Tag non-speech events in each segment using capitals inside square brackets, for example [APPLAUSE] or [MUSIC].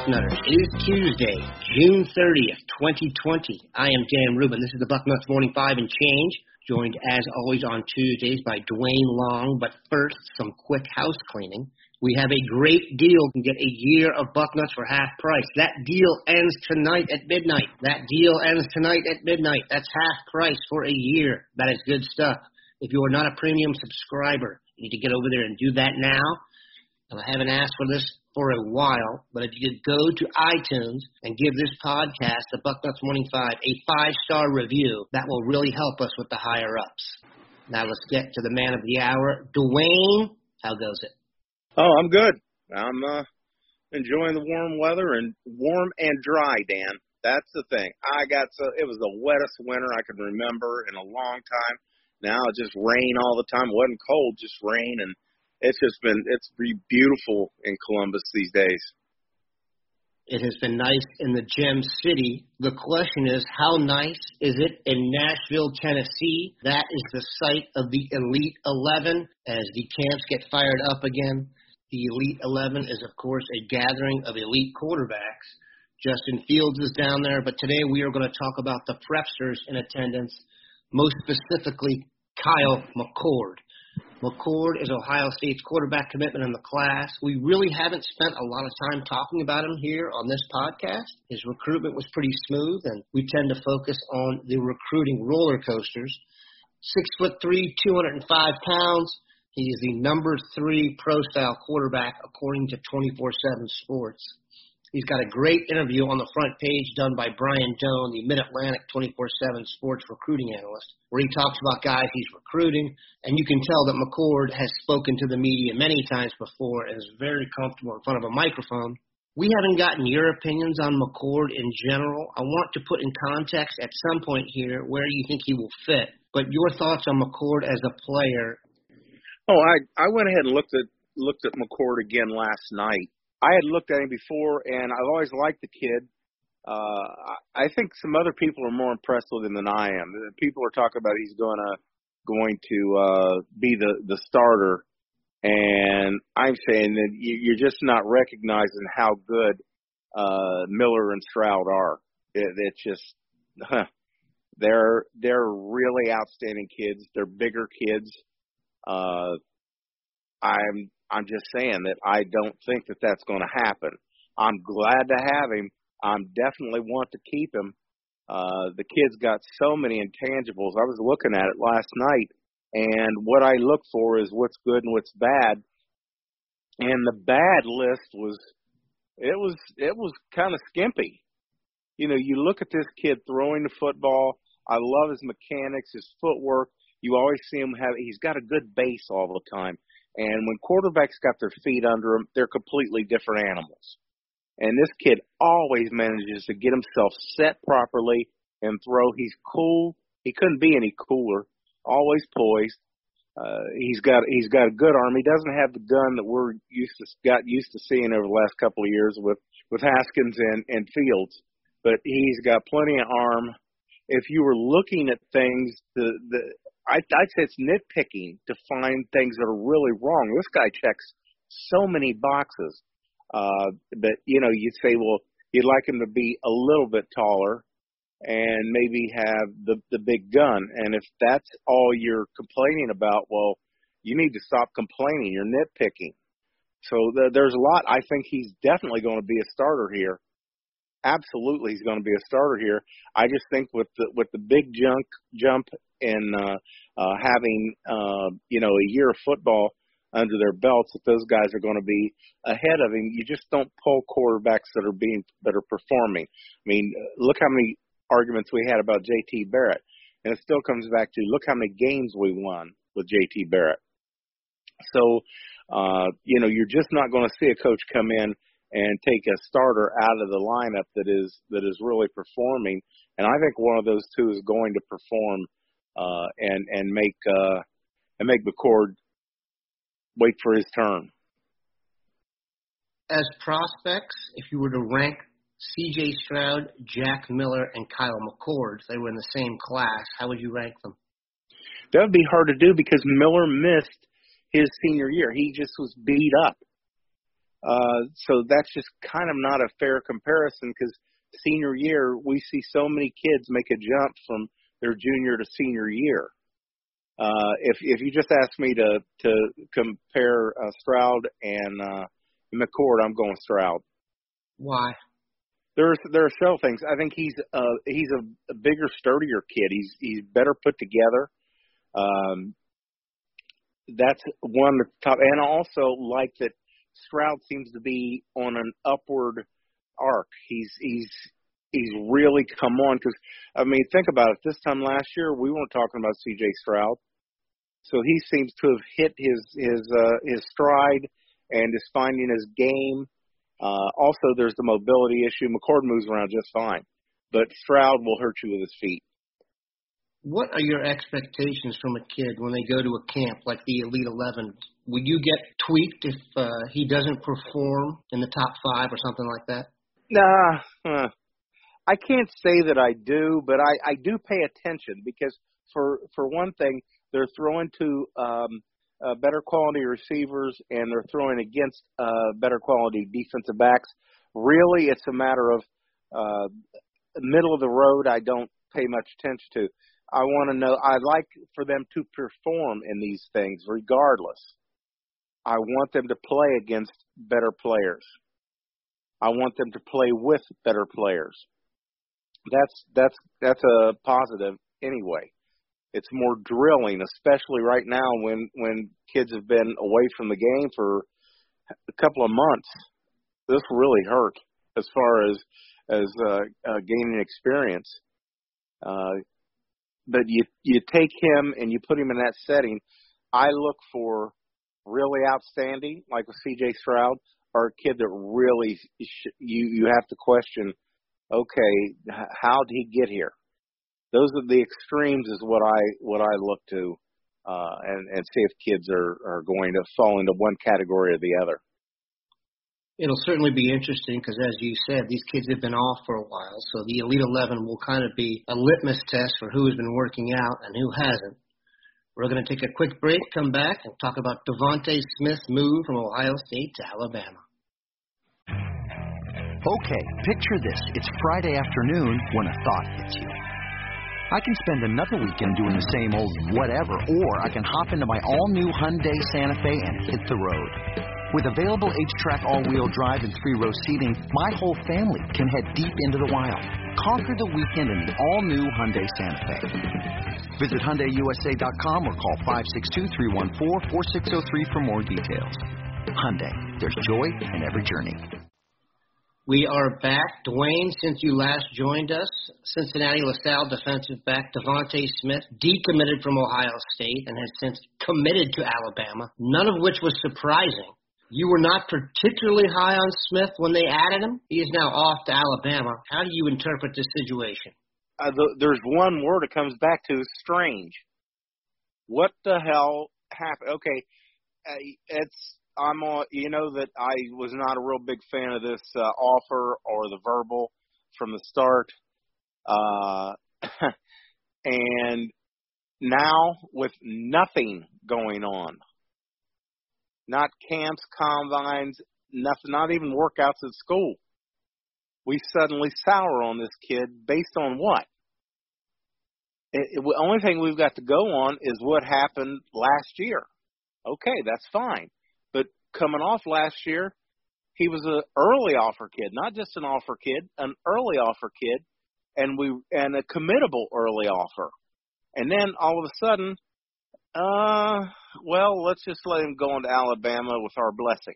It is Tuesday, June 30th, 2020. I am Dan Rubin. This is the Bucknuts Morning Five and Change, joined as always on Tuesdays by Duane Long. But first, some quick house cleaning. We have a great deal. You can get a year of Bucknuts for half price. That deal ends tonight at midnight. That deal ends tonight at midnight. That's half price for a year. That is good stuff. If you are not a premium subscriber, you need to get over there and do that now. I haven't asked for this for a while, but if you could go to iTunes and give this podcast, the Bucknuts Morning Five, a five star review, that will really help us with the higher ups. Now let's get to the man of the hour, Duane. How goes it? Oh, I'm good. I'm uh, enjoying the warm weather and warm and dry, Dan. That's the thing. I got so it was the wettest winter I can remember in a long time. Now it just rain all the time. It wasn't cold, just rain and it's just been it's beautiful in Columbus these days. It has been nice in the Gem City. The question is, how nice is it in Nashville, Tennessee? That is the site of the Elite 11 as the camps get fired up again. The Elite 11 is, of course, a gathering of elite quarterbacks. Justin Fields is down there, but today we are going to talk about the prepsters in attendance, most specifically Kyle McCord. McCord is Ohio State's quarterback commitment in the class. We really haven't spent a lot of time talking about him here on this podcast. His recruitment was pretty smooth, and we tend to focus on the recruiting roller coasters. Six foot three, 205 pounds. He is the number three pro style quarterback according to 24 7 Sports. He's got a great interview on the front page done by Brian Dohn, the Mid Atlantic 24 7 sports recruiting analyst, where he talks about guys he's recruiting. And you can tell that McCord has spoken to the media many times before and is very comfortable in front of a microphone. We haven't gotten your opinions on McCord in general. I want to put in context at some point here where you think he will fit. But your thoughts on McCord as a player? Oh, I I went ahead and looked at looked at McCord again last night I had looked at him before, and I've always liked the kid. Uh, I think some other people are more impressed with him than I am. People are talking about he's going to going to uh, be the the starter, and I'm saying that you, you're just not recognizing how good uh, Miller and Stroud are. It, it's just huh, they're they're really outstanding kids. They're bigger kids. Uh, I'm I'm just saying that I don't think that that's going to happen. I'm glad to have him. I'm definitely want to keep him. Uh, the kid's got so many intangibles. I was looking at it last night, and what I look for is what's good and what's bad. And the bad list was, it was, it was kind of skimpy. You know, you look at this kid throwing the football. I love his mechanics, his footwork. You always see him have. He's got a good base all the time. And when quarterbacks got their feet under them, they're completely different animals. And this kid always manages to get himself set properly and throw. He's cool. He couldn't be any cooler. Always poised. Uh, he's got he's got a good arm. He doesn't have the gun that we're used to got used to seeing over the last couple of years with with Haskins and and Fields, but he's got plenty of arm. If you were looking at things, the the I, I'd say it's nitpicking to find things that are really wrong. This guy checks so many boxes. Uh, but you know, you'd say, well, you'd like him to be a little bit taller and maybe have the the big gun. And if that's all you're complaining about, well, you need to stop complaining. You're nitpicking. So the, there's a lot. I think he's definitely going to be a starter here. Absolutely, he's going to be a starter here. I just think with the with the big jump jump and uh, uh, having uh, you know a year of football under their belts, that those guys are going to be ahead of him. You just don't pull quarterbacks that are being that are performing. I mean, look how many arguments we had about J.T. Barrett, and it still comes back to look how many games we won with J.T. Barrett. So, uh, you know, you're just not going to see a coach come in and take a starter out of the lineup that is that is really performing. And I think one of those two is going to perform uh, and and make uh, and make McCord wait for his turn. As prospects, if you were to rank C.J. Stroud, Jack Miller, and Kyle McCord, if they were in the same class, how would you rank them? That would be hard to do because Miller missed his senior year. He just was beat up. Uh, so that's just kind of not a fair comparison because senior year we see so many kids make a jump from their junior to senior year. Uh, if if you just ask me to to compare uh, Stroud and uh, McCord, I'm going Stroud. Why? There's there are several things. I think he's uh he's a, a bigger, sturdier kid. He's he's better put together. Um, that's one of the top, and I also like that Stroud seems to be on an upward arc. He's he's he's really come on because I mean, think about it. This time last year, we weren't talking about C.J. Stroud, so he seems to have hit his his uh, his stride and is finding his game. Uh, also, there's the mobility issue. McCord moves around just fine, but Stroud will hurt you with his feet. What are your expectations from a kid when they go to a camp like the Elite Eleven? Will you get tweaked if uh, he doesn't perform in the top five or something like that? Nah, uh, I can't say that I do, but I, I do pay attention because for for one thing, they're throwing to um, uh, better quality receivers and they're throwing against uh, better quality defensive backs. Really, it's a matter of uh, middle of the road. I don't pay much attention to. I want to know. I'd like for them to perform in these things, regardless. I want them to play against better players. I want them to play with better players. That's that's that's a positive anyway. It's more drilling, especially right now when when kids have been away from the game for a couple of months. This really hurt as far as as uh, uh, gaining experience. Uh, but you you take him and you put him in that setting. I look for really outstanding, like with C.J. Stroud, or a kid that really sh- you you have to question. Okay, how did he get here? Those are the extremes, is what I what I look to, uh, and and see if kids are are going to fall into one category or the other. It'll certainly be interesting because, as you said, these kids have been off for a while. So the Elite 11 will kind of be a litmus test for who has been working out and who hasn't. We're going to take a quick break, come back, and talk about Devonta Smith's move from Ohio State to Alabama. Okay, picture this. It's Friday afternoon when a thought hits you. I can spend another weekend doing the same old whatever, or I can hop into my all new Hyundai Santa Fe and hit the road. With available HTRAC all-wheel drive and three-row seating, my whole family can head deep into the wild. Conquer the weekend in the all-new Hyundai Santa Fe. Visit HyundaiUSA.com or call 562 for more details. Hyundai, there's joy in every journey. We are back. Duane, since you last joined us, Cincinnati LaSalle defensive back Devonta Smith decommitted from Ohio State and has since committed to Alabama, none of which was surprising you were not particularly high on Smith when they added him. He is now off to Alabama. How do you interpret this situation? Uh, the, there's one word it comes back to: strange. What the hell happened? Okay, uh, it's I'm on. You know that I was not a real big fan of this uh, offer or the verbal from the start, uh, [LAUGHS] and now with nothing going on not camps, combines, nothing, not even workouts at school. We suddenly sour on this kid based on what? the only thing we've got to go on is what happened last year. Okay, that's fine. But coming off last year, he was an early offer kid, not just an offer kid, an early offer kid, and we and a committable early offer. And then all of a sudden, uh, well, let's just let him go into Alabama with our blessing.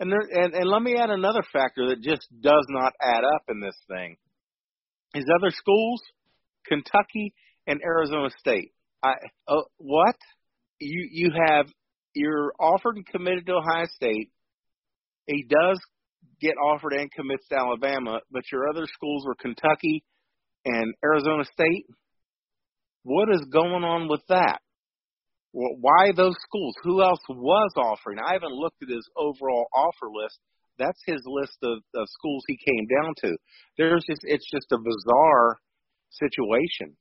And there, and and let me add another factor that just does not add up in this thing. His other schools, Kentucky and Arizona State. I uh, what? You you have you're offered and committed to Ohio State. He does get offered and commits to Alabama, but your other schools were Kentucky and Arizona State. What is going on with that? Why those schools? Who else was offering? I haven't looked at his overall offer list. That's his list of, of schools he came down to. There's just it's just a bizarre situation.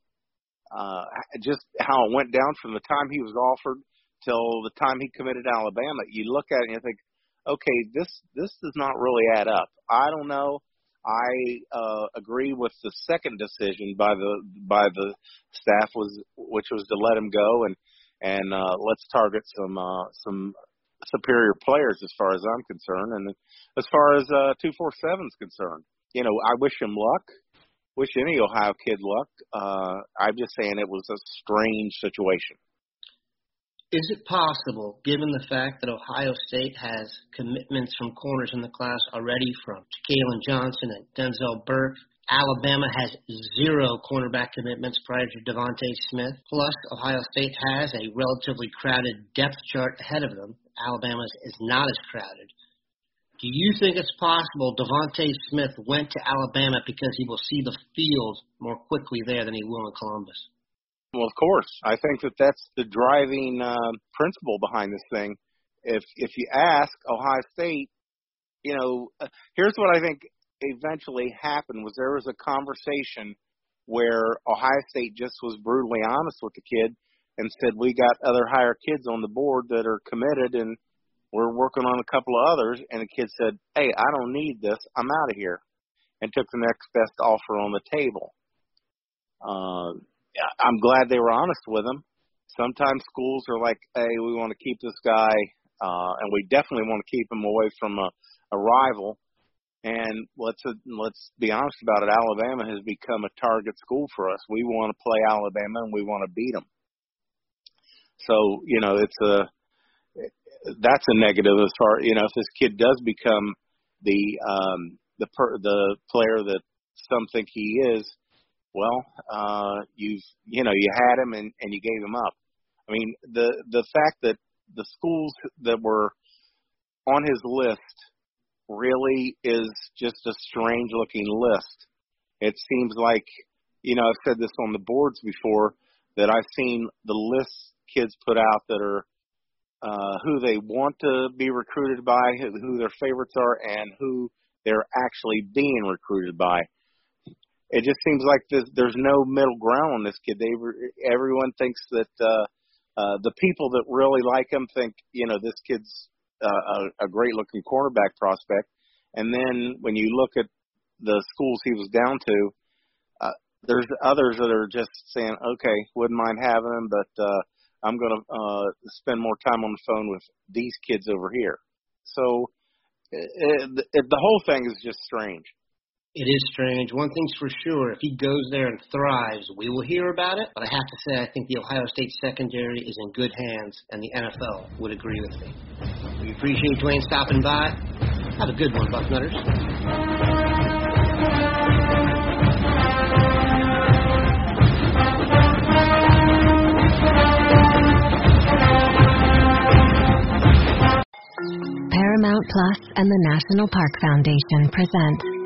Uh, just how it went down from the time he was offered till the time he committed Alabama. You look at it and you think, okay, this this does not really add up. I don't know. I uh, agree with the second decision by the by the staff was which was to let him go and and uh, let's target some uh, some superior players as far as I'm concerned and as far as uh, two four seven is concerned. You know, I wish him luck. Wish any Ohio kid luck. Uh, I'm just saying it was a strange situation. Is it possible, given the fact that Ohio State has commitments from corners in the class already from Kalen Johnson and Denzel Burke, Alabama has zero cornerback commitments prior to Devonta Smith. Plus, Ohio State has a relatively crowded depth chart ahead of them. Alabama's is not as crowded. Do you think it's possible Devonta Smith went to Alabama because he will see the field more quickly there than he will in Columbus? Well, of course. I think that that's the driving uh, principle behind this thing. If if you ask Ohio State, you know, uh, here's what I think eventually happened was there was a conversation where Ohio State just was brutally honest with the kid and said we got other higher kids on the board that are committed and we're working on a couple of others and the kid said, "Hey, I don't need this. I'm out of here." And took the next best offer on the table. Uh, I'm glad they were honest with him. Sometimes schools are like, hey, we want to keep this guy, uh, and we definitely want to keep him away from a, a rival. And let's uh, let's be honest about it. Alabama has become a target school for us. We want to play Alabama and we want to beat them. So you know, it's a that's a negative as far you know if this kid does become the um, the per, the player that some think he is well, uh, you've you know you had him and and you gave him up. I mean the the fact that the schools that were on his list really is just a strange looking list. It seems like you know I've said this on the boards before that I've seen the lists kids put out that are uh, who they want to be recruited by, who their favorites are, and who they're actually being recruited by it just seems like there's, there's no middle ground on this kid. They everyone thinks that uh, uh, the people that really like him think you know this kid's uh, a, a great looking cornerback prospect, and then when you look at the schools he was down to, uh, there's others that are just saying, okay, wouldn't mind having him, but uh, I'm going to uh, spend more time on the phone with these kids over here. So it, it, the whole thing is just strange. It is strange. One thing's for sure, if he goes there and thrives, we will hear about it. But I have to say, I think the Ohio State secondary is in good hands, and the NFL would agree with me. We appreciate Duane stopping by. Have a good one, Bucknutters. Paramount Plus and the National Park Foundation present